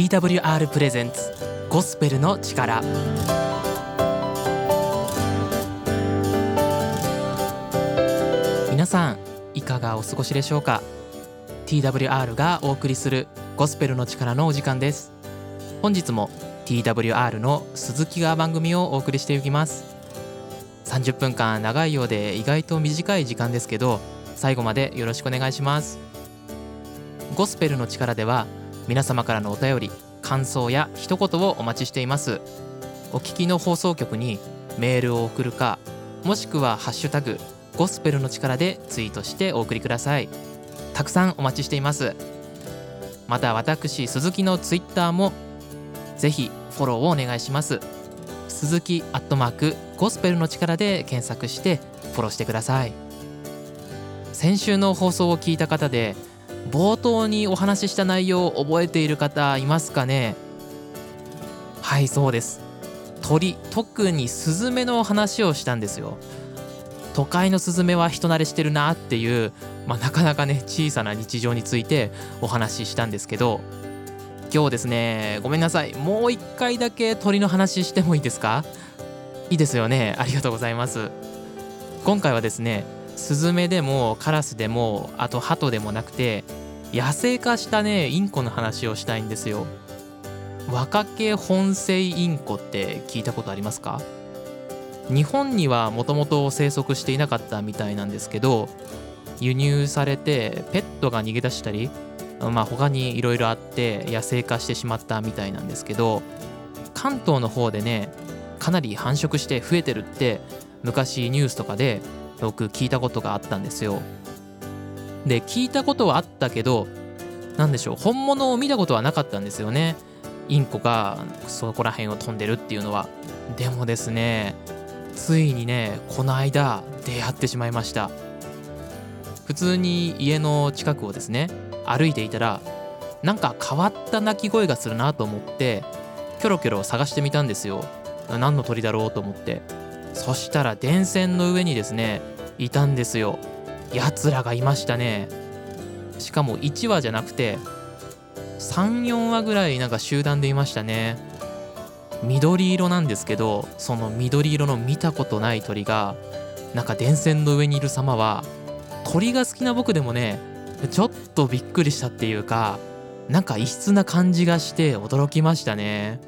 TWR プレゼンツゴスペルの力。皆さんいかがお過ごしでしょうか？TWR がお送りするゴスペルの力のお時間です。本日も TWR の鈴木が番組をお送りしていきます。30分間長いようで意外と短い時間ですけど最後までよろしくお願いします。ゴスペルの力では皆様からのお便り感想や一言をお待ちしています。お聞きの放送局にメールを送るかもしくはハッシュタグゴスペルの力でツイートしてお送りください。たくさんお待ちしています。また私鈴木のツイッターもぜひフォローをお願いします。鈴木アットマークゴスペルの力で検索してフォローしてください。先週の放送を聞いた方で冒頭にお話しした内容を覚えている方いますかね？はいそうです。鳥特にスズメの話をしたんですよ。都会のスズメは人慣れしてるなっていう、まあ、なかなかね小さな日常についてお話ししたんですけど今日ですねごめんなさい。もう一回だけ鳥の話してもいいですか？いいですよね。ありがとうございます。今回はですねスズメでもカラスでもあとハトでもなくて野生化したねインコの話をしたいんですよ。若毛本性インコって聞いたことありますか？日本にはもともと生息していなかったみたいなんですけど輸入されてペットが逃げ出したりまあ他にいろいろあって野生化してしまったみたいなんですけど関東の方でねかなり繁殖して増えてるって昔ニュースとかで僕聞いたことがあったんですよ。で聞いたことはあったけど何でしょう本物を見たことはなかったんですよね。インコがそこら辺を飛んでるっていうのは。でもですねついにねこの間出会ってしまいました。普通に家の近くをですね歩いていたらなんか変わった鳴き声がするなと思ってキョロキョロ探してみたんですよ。何の鳥だろうと思って。そしたら電線の上にですねいたんですよ。やつらがいましたね。しかも1羽じゃなくて34羽ぐらいなんか集団でいましたね。緑色なんですけどその緑色の見たことない鳥がなんか電線の上にいる様は鳥が好きな僕でもねちょっとびっくりしたっていうかなんか異質な感じがして驚きましたね。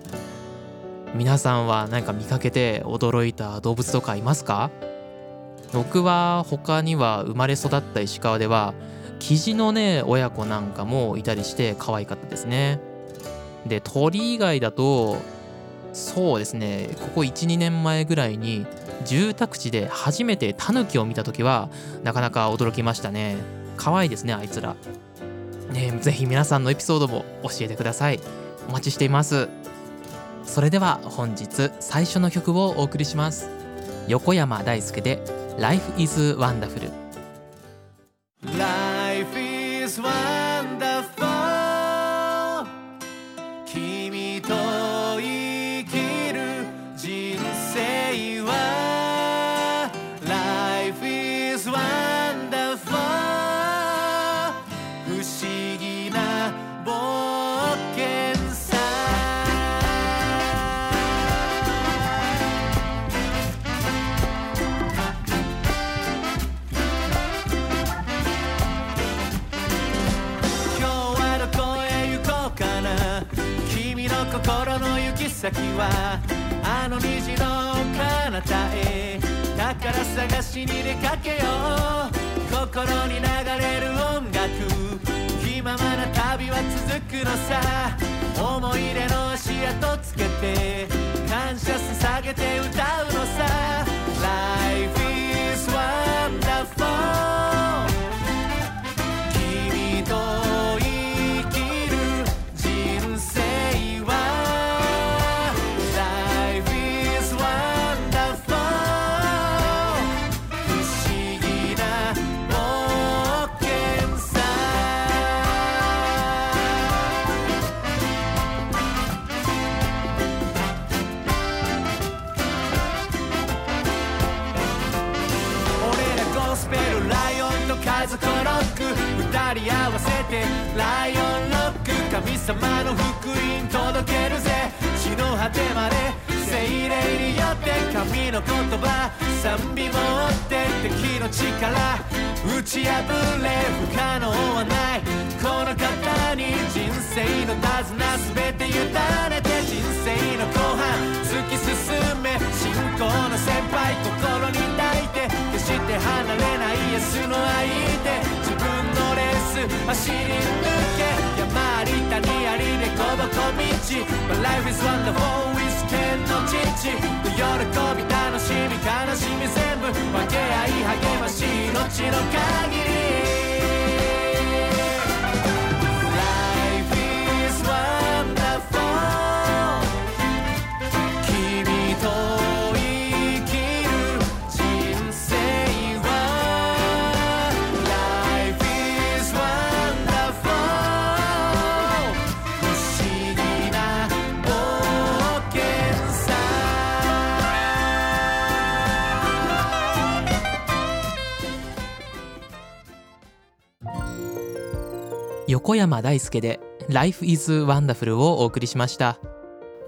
皆さんは何か見かけて驚いた動物とかいますか？僕は他には生まれ育った石川ではキジのね親子なんかもいたりして可愛かったですね。で鳥以外だとそうですねここ12年前ぐらいに住宅地で初めてタヌキを見た時はなかなか驚きましたね。可愛いですねあいつら。ねぜひ皆さんのエピソードも教えてください。お待ちしています。それでは本日最初の曲をお送りします。横山大輔で Life is Wonderful 心の行き先はあの虹の彼方へ宝探しに出かけよう心に流れる音楽気ままな旅は続くのさ。思い出の足跡つけて感謝捧げて歌うのさ。Life is wonderful ック二人合わせてライオンロック神様の福音届けるぜ。地の果てまで精霊によって神の言葉賛美持って敵の力打ち破れ不可能はない。この方に人生の手綱全て委ねて人生の後半突き進め信仰の先輩心に抱いて決して離れないイエスの愛で自分のス走り抜け山あり谷ありでこぼこ道。But life is wonderful with 天の父喜び楽しみ悲しみ全部分け合い励まし命の限横山大輔で Life is Wonderful をお送りしました。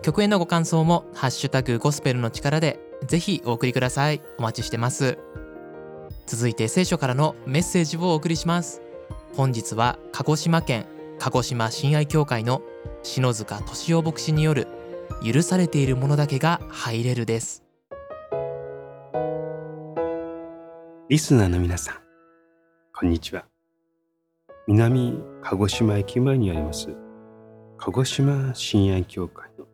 曲へのご感想もハッシュタグゴスペルの力でぜひお送りください。お待ちしてます。続いて聖書からのメッセージをお送りします。本日は鹿児島県鹿児島親愛協会の篠塚敏夫牧師による許されているものだけが入れるです。リスナーの皆さん、こんにちは。南鹿児島駅前にあります、鹿児島親愛協会の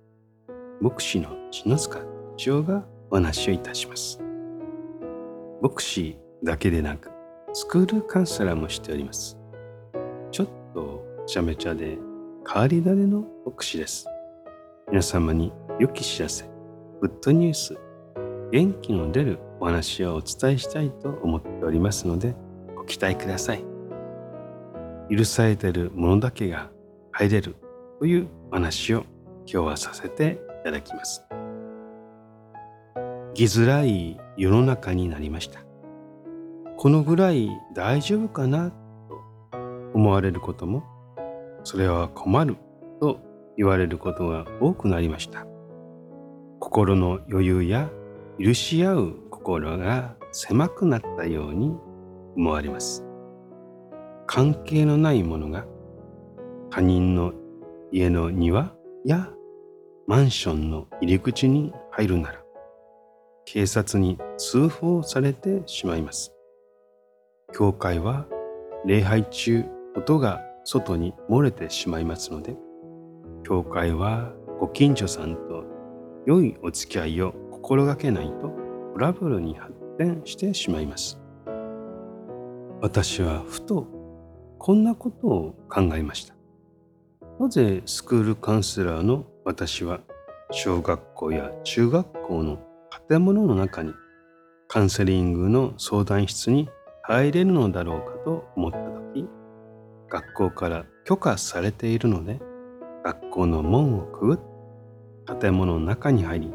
牧師の篠塚千代がお話をいたします。牧師だけでなく、スクールカウンセラーもしております。ちょっとちゃめちゃで変わり種の牧師です。皆様に良き知らせ、グッドニュース、元気の出るお話をお伝えしたいと思っておりますのでご期待ください許されているものだけが入れるというお話を今日はさせていただきます。生きづらい世の中になりました。このぐらい大丈夫かなと思われることもそれは困ると言われることが多くなりました。心の余裕や許し合う心が狭くなったように思われます。関係のないものが他人の家の庭やマンションの入り口に入るなら警察に通報されてしまいます。教会は礼拝中音が外に漏れてしまいますので教会はご近所さんと良いお付き合いを心がけないとトラブルに発展してしまいます。私はふとこんなことを考えました。なぜスクールカウンセラーの私は小学校や中学校の建物の中にカウンセリングの相談室に入れるのだろうかと思った時学校から許可されているので学校の門をくぐって建物の中に入り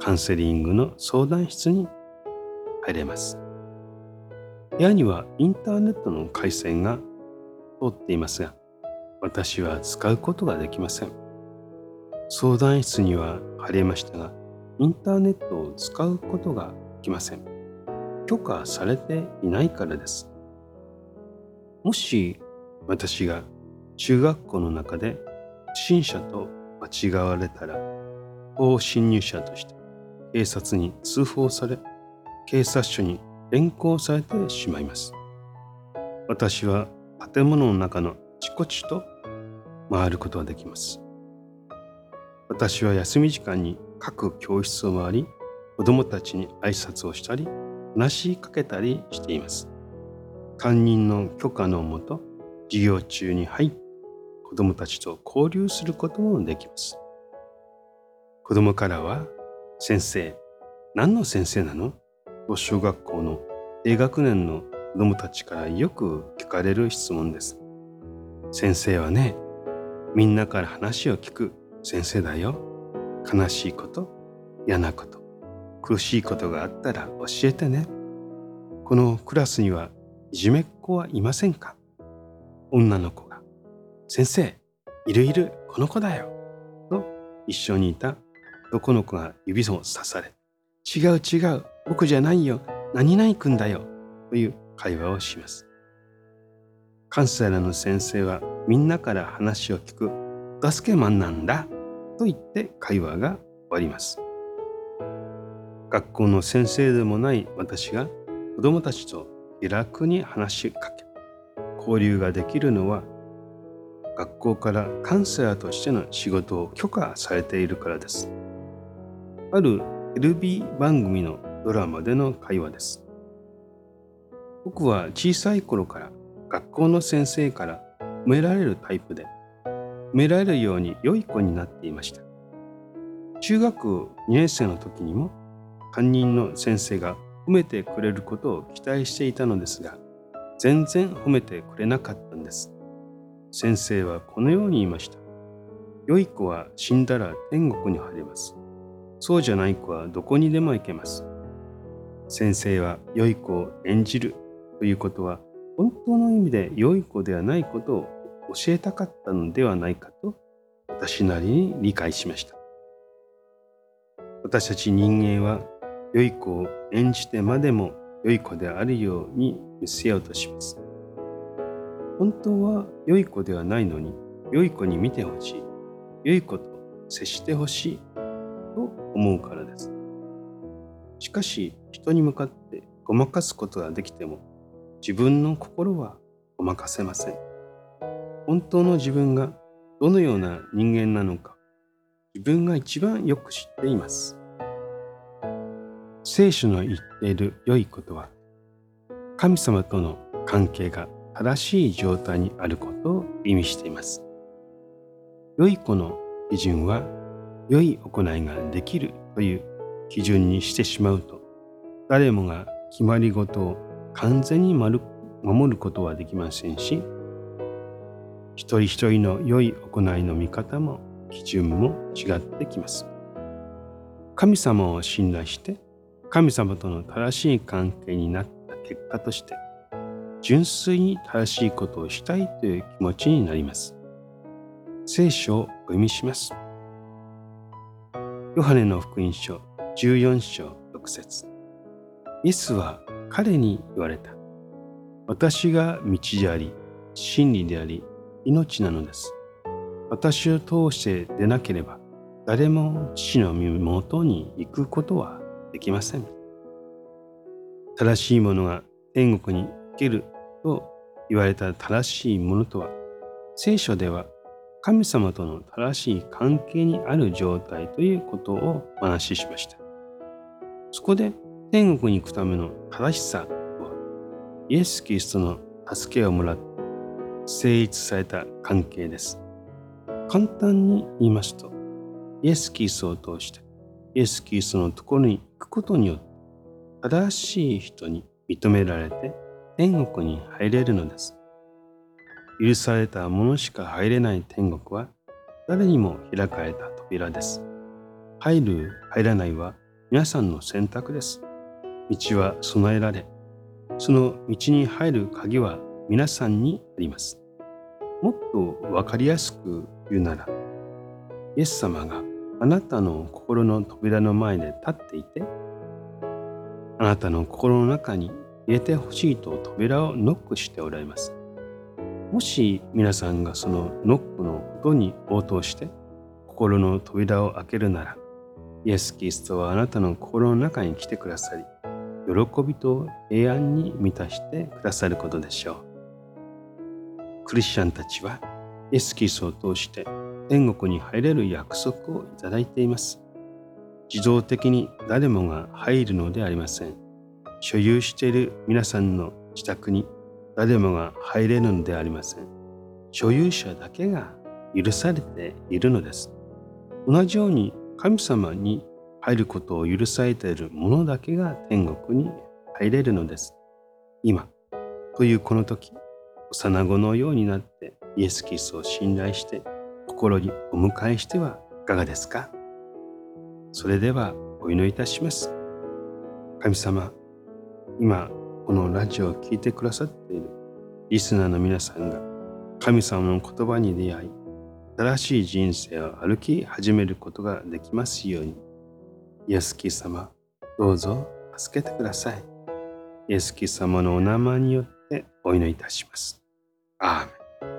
カウンセリングの相談室に入れます。部屋にはインターネットの回線が通っていますが、私は使うことができません。相談室には入れましたが、インターネットを使うことができません。許可されていないからです。もし私が中学校の中で不審者と間違われたら、不侵入者として警察に通報され、警察署に連行されてしまいます。私は建物の中のちこちと回ることができます。私は休み時間に各教室を回り、子供たちに挨拶をしたり、話しかけたりしています。担任の許可のもと、授業中に入って子供たちと交流することもできます。子供からは、先生、何の先生なの？と小学校の低学年の子供たちからよく聞かれる質問です。先生はね、みんなから話を聞く先生だよ。悲しいこと、嫌なこと、苦しいことがあったら教えてね。このクラスにはいじめっ子はいませんか？女の子が、先生、いるいる、この子だよ。と一緒にいた男の子が指をさされ、違う違う、僕じゃないよ、何々くんだよ、という会話をします。カンセラーの先生はみんなから話を聞く助けマンなんだと言って会話が終わります。学校の先生でもない私が子供たちと気楽に話しかけ、交流ができるのは学校からカンセラーとしての仕事を許可されているからです。あるテレビ番組のドラマでの会話です。僕は小さい頃から学校の先生から褒められるタイプで、褒められるように良い子になっていました。中学2年生の時にも担任の先生が褒めてくれることを期待していたのですが、全然褒めてくれなかったんです。先生はこのように言いました。良い子は死んだら天国に入れます。そうじゃない子はどこにでも行けます。先生は良い子を演じるということは本当の意味で良い子ではないことを教えたかったのではないかと私なりに理解しました。私たち人間は良い子を演じてまでも良い子であるように見せようとします。本当は良い子ではないのに良い子に見てほしい良い子と接してほしいと思うからですしかし人に向かってごまかすことができても自分の心はごまかせません本当の自分がどのような人間なのか自分が一番よく知っています聖書の言っている良いことは神様との関係が正しい状態にあることを意味しています。良い子の基準は良い行いができるという基準にしてしまうと誰もが決まり事を完全に守ることはできませんし一人一人の良い行いの見方も基準も違ってきます。神様を信頼して神様との正しい関係になった結果として純粋に正しいことをしたいという気持ちになります。聖書をお読みします。ヨハネの福音書14章6節イエスは彼に言われた。私が道であり、真理であり、命なのです。私を通して出なければ、誰も父の身元に行くことはできません。正しいものが天国に行けると言われた正しいものとは、聖書では神様との正しい関係にある状態ということをお話ししました。そこで天国に行くための正しさは、イエス・キリストの助けをもらって成立された関係です。簡単に言いますと、イエス・キリストを通して、イエス・キリストのところに行くことによって、正しい人に認められて天国に入れるのです。許された者しか入れない天国は誰にも開かれた扉です。入る、入らないは皆さんの選択です。道は備えられ、その道に入る鍵は皆さんにあります。もっとわかりやすく言うなら、イエス様があなたの心の扉の前で立っていて、あなたの心の中に入れてほしいと扉をノックしておられます。もし皆さんがそのノックの音に応答して心の扉を開けるなら、イエス・キリストはあなたの心の中に来てくださり、喜びと平安に満たしてくださることでしょう。クリスチャンたちはイエス・キスを通して天国に入れる約束をいただいています。自動的に誰もが入るのでありません。所有している皆さんの自宅に誰もが入れるのでありません。所有者だけが許されているのです。同じように神様に入ることを許されている者だけが天国に入れるのです。今というこの時、幼子のようになってイエス・キリストを信頼して心にお迎えしてはいかがですか？それではお祈りいたします。神様、今このラジオを聴いてくださっているリスナーの皆さんが神様の言葉に出会い新しい人生を歩き始めることができますように。イエスキ様、どうぞ助けてください。イエスキ様のお名前によってお祈りいたします。アーメ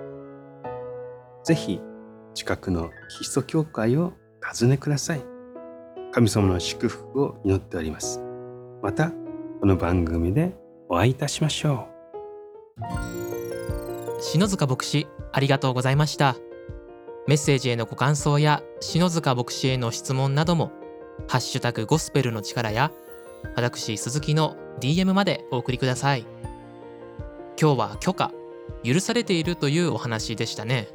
ン。ぜひ、近くのキリスト教会を訪ねください。神様の祝福を祈っております。また、この番組でお会いいたしましょう。篠塚牧師ありがとうございましたメッセージへのご感想や篠塚牧師への質問なども「ハッシュタグゴスペルの力」や私鈴木の DM までお送りください。今日は許可許されているというお話でしたね。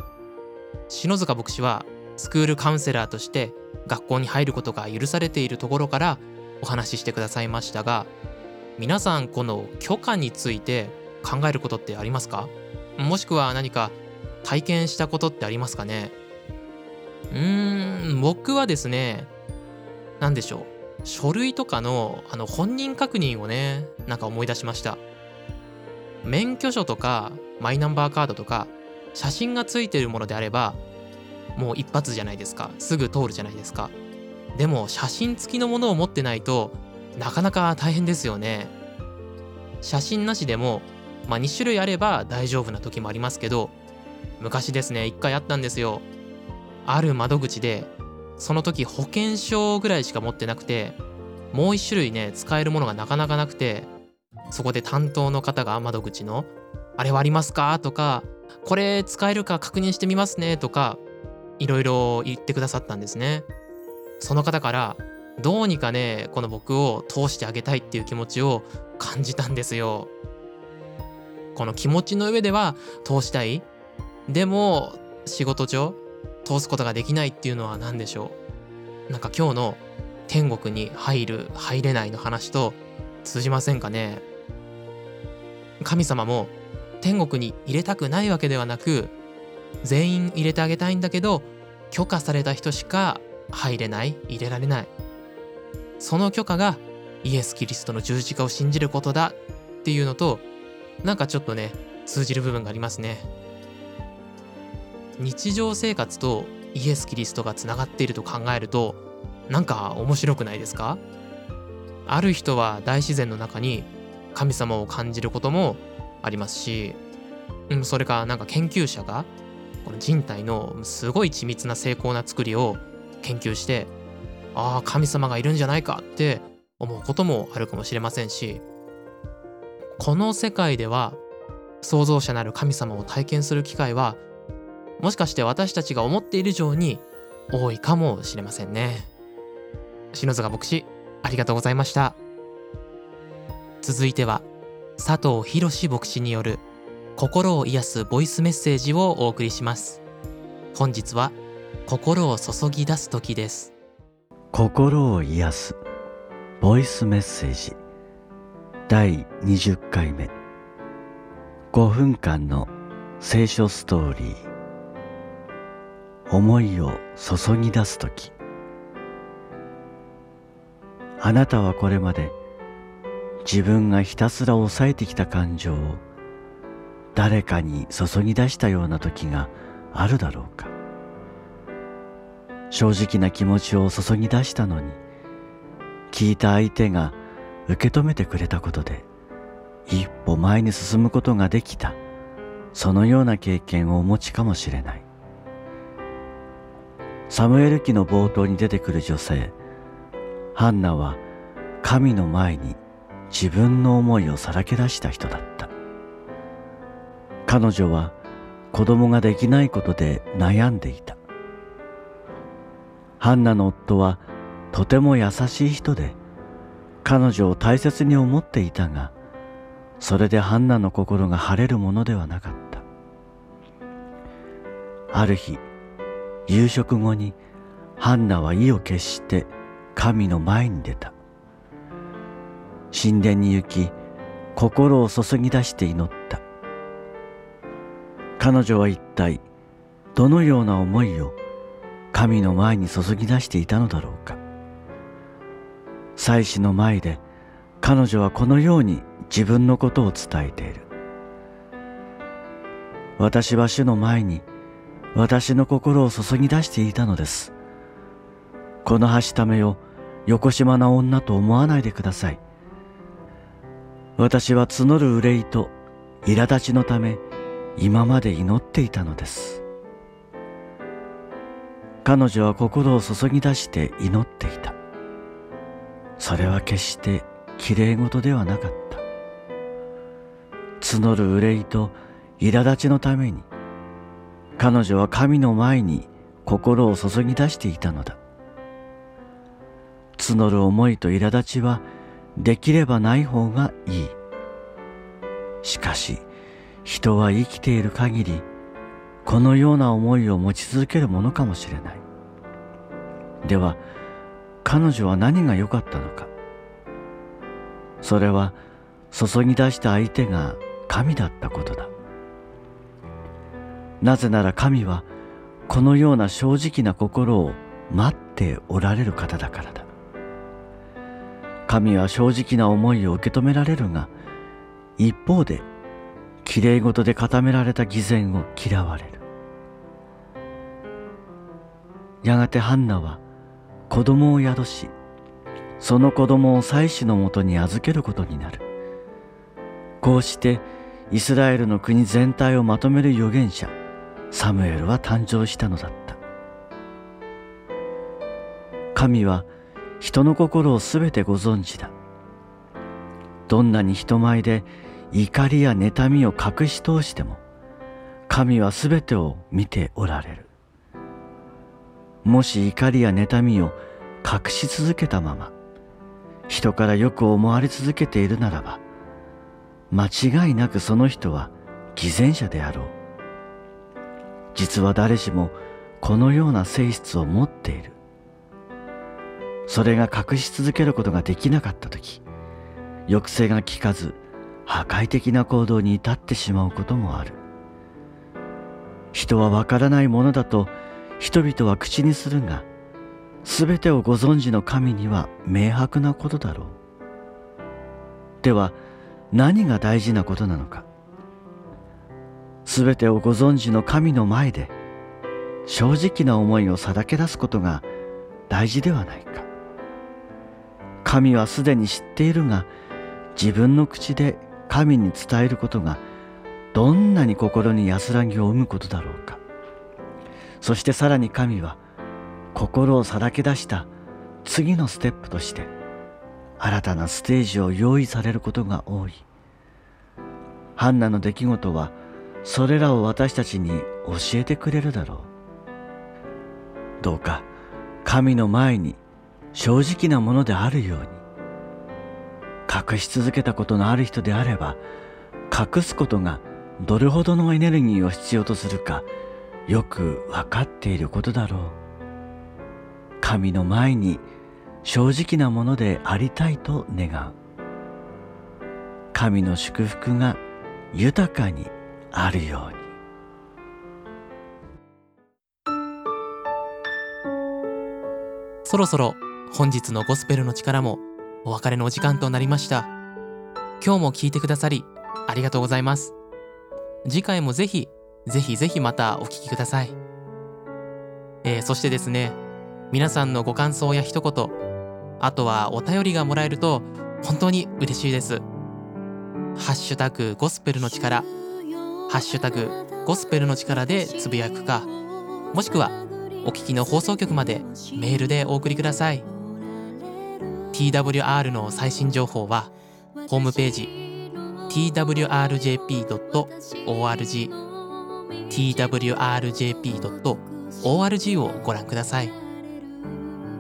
篠塚牧師はスクールカウンセラーとして学校に入ることが許されているところからお話ししてくださいましたが皆さんこの許可について考えることってありますか？もしくは何か体験したことってありますかね？うーん僕はですね何でしょう。書類とかのあの本人確認をねなんか思い出しました。免許証とかマイナンバーカードとか写真がついてるものであればもう一発じゃないですか。すぐ通るじゃないですか。でも写真付きのものを持ってないとなかなか大変ですよね。写真なしでもまあ、2種類あれば大丈夫な時もありますけど昔ですね1回あったんですよ。ある窓口でその時保険証ぐらいしか持ってなくてもう1種類ね使えるものがなかなかなくてそこで担当の方が窓口の「あれはありますか?」とか「これ使えるか確認してみますね」とかいろいろ言ってくださったんですね。その方からどうにかねこの僕を通してあげたいっていう気持ちを感じたんですよ。この気持ちの上では通したい。でも仕事上通すことができないっていうのは何でしょう？なんか今日の天国に入る入れないの話と通じませんかね？神様も天国に入れたくないわけではなく全員入れてあげたいんだけど許可された人しか入れない入れられない。その許可がイエス・キリストの十字架を信じることだっていうのとなんかちょっとね通じる部分がありますね。日常生活とイエス・キリストがつながっていると考えるとなんか面白くないですか？ある人は大自然の中に神様を感じることもありますし、うん、それかなんか研究者がこの人体のすごい緻密な精巧な作りを研究してああ神様がいるんじゃないかって思うこともあるかもしれませんしこの世界では創造者なる神様を体験する機会はもしかして私たちが思っている以上に多いかもしれませんね。篠塚牧師ありがとうございました。続いては佐藤博牧師による心を癒すボイスメッセージをお送りします。本日は心を注ぎ出す時です。心を癒すボイスメッセージ。第20回目。5分間の聖書ストーリー。思いを注ぎ出す時。あなたはこれまで自分がひたすら抑えてきた感情を誰かに注ぎ出したような時があるだろうか。正直な気持ちを注ぎ出したのに聞いた相手が受け止めてくれたことで一歩前に進むことができたそのような経験をお持ちかもしれない。サムエル記の冒頭に出てくる女性。ハンナは神の前に自分の思いをさらけ出した人だった。彼女は子供ができないことで悩んでいた。ハンナの夫はとても優しい人で彼女を大切に思っていたがそれでハンナの心が晴れるものではなかった。ある日夕食後にハンナは意を決して神の前に出た。神殿に行き心を注ぎ出して祈った。彼女は一体どのような思いを神の前に注ぎ出していたのだろうか。祭司の前で彼女はこのように自分のことを伝えている。私は主の前に私の心を注ぎ出していたのです。このはしためを横島な女と思わないでください。私は募る憂いと苛立ちのため今まで祈っていたのです。彼女は心を注ぎ出して祈っていた。それは決してきれい事ではなかった。募る憂いと苛立ちのために彼女は神の前に心を注ぎ出していたのだ。募る思いと苛立ちはできればない方がいい。しかし人は生きている限りこのような思いを持ち続けるものかもしれない。では彼女は何が良かったのか。それは注ぎ出した相手が神だったことだ。なぜなら神はこのような正直な心を待っておられる方だからだ。神は正直な思いを受け止められるが一方できれい事で固められた偽善を嫌われる。やがてハンナは子供を宿しその子供を妻子のもとに預けることになる。こうしてイスラエルの国全体をまとめる預言者サムエルは誕生したのだった。神は人の心をすべてご存知だ。どんなに人前で怒りや妬みを隠し通しても神はすべてを見ておられる。もし怒りや妬みを隠し続けたまま人からよく思われ続けているならば間違いなくその人は偽善者であろう。実は誰しもこのような性質を持っている。それが隠し続けることができなかった時抑制が効かず破壊的な行動に至ってしまうこともある。人はわからないものだと人々は口にするが全てをご存知の神には明白なことだろう。では何が大事なことなのか。全てをご存知の神の前で正直な思いをさらけ出すことが大事ではないか。神はすでに知っているが自分の口で神に伝えることがどんなに心に安らぎを生むことだろうか。そしてさらに神は心をさらけ出した次のステップとして新たなステージを用意されることが多い。ハンナの出来事はそれらを私たちに教えてくれるだろう。どうか神の前に正直なものであるように。隠し続けたことのある人であれば隠すことがどれほどのエネルギーを必要とするかよくわかっていることだろう。神の前に正直なものでありたいと願う。神の祝福が豊かにあるように。そろそろ本日のゴスペルの力もお別れのお時間となりました。今日も聞いてくださりありがとうございます。次回もぜひぜひぜひまたお聞きください。えー、そしてですね皆さんのご感想や一言あとはお便りがもらえると本当に嬉しいです。ハッシュタグゴスペルの力ハッシュタグゴスペルの力でつぶやくかもしくはお聞きの放送局までメールでお送りください。TWR の最新情報はホームページ twrjp.org twrjp.org をご覧ください。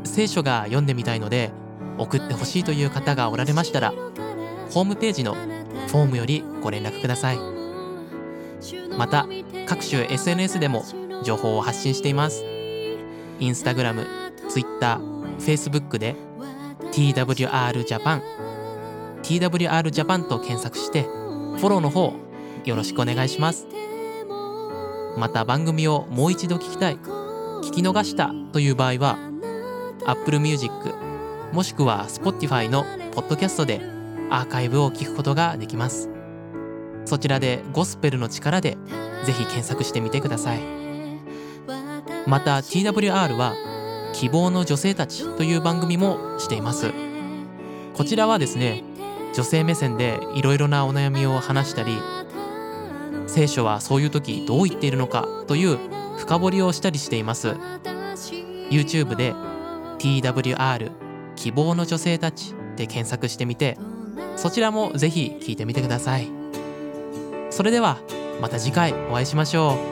聖書が読んでみたいので送ってほしいという方がおられましたらホームページのフォームよりご連絡ください。また各種 SNS でも情報を発信しています。インスタグラム、ツイッター、フェイスブックで TWR ジャパン TWR ジャパンと検索してフォローの方よろしくお願いします。また番組をもう一度聞きたい聞き逃したという場合は Apple Music もしくは Spotify のポッドキャストでアーカイブを聞くことができます。そちらでゴスペルの力でぜひ検索してみてください。また TWR は希望の女性たちという番組もしています。こちらはですね女性目線でいろいろなお悩みを話したり聖書はそういう時どう言っているのかという深掘りをしたりしています。YouTube で TWR 希望の女性たちで検索してみてそちらもぜひ聞いてみてください。それではまた次回お会いしましょう。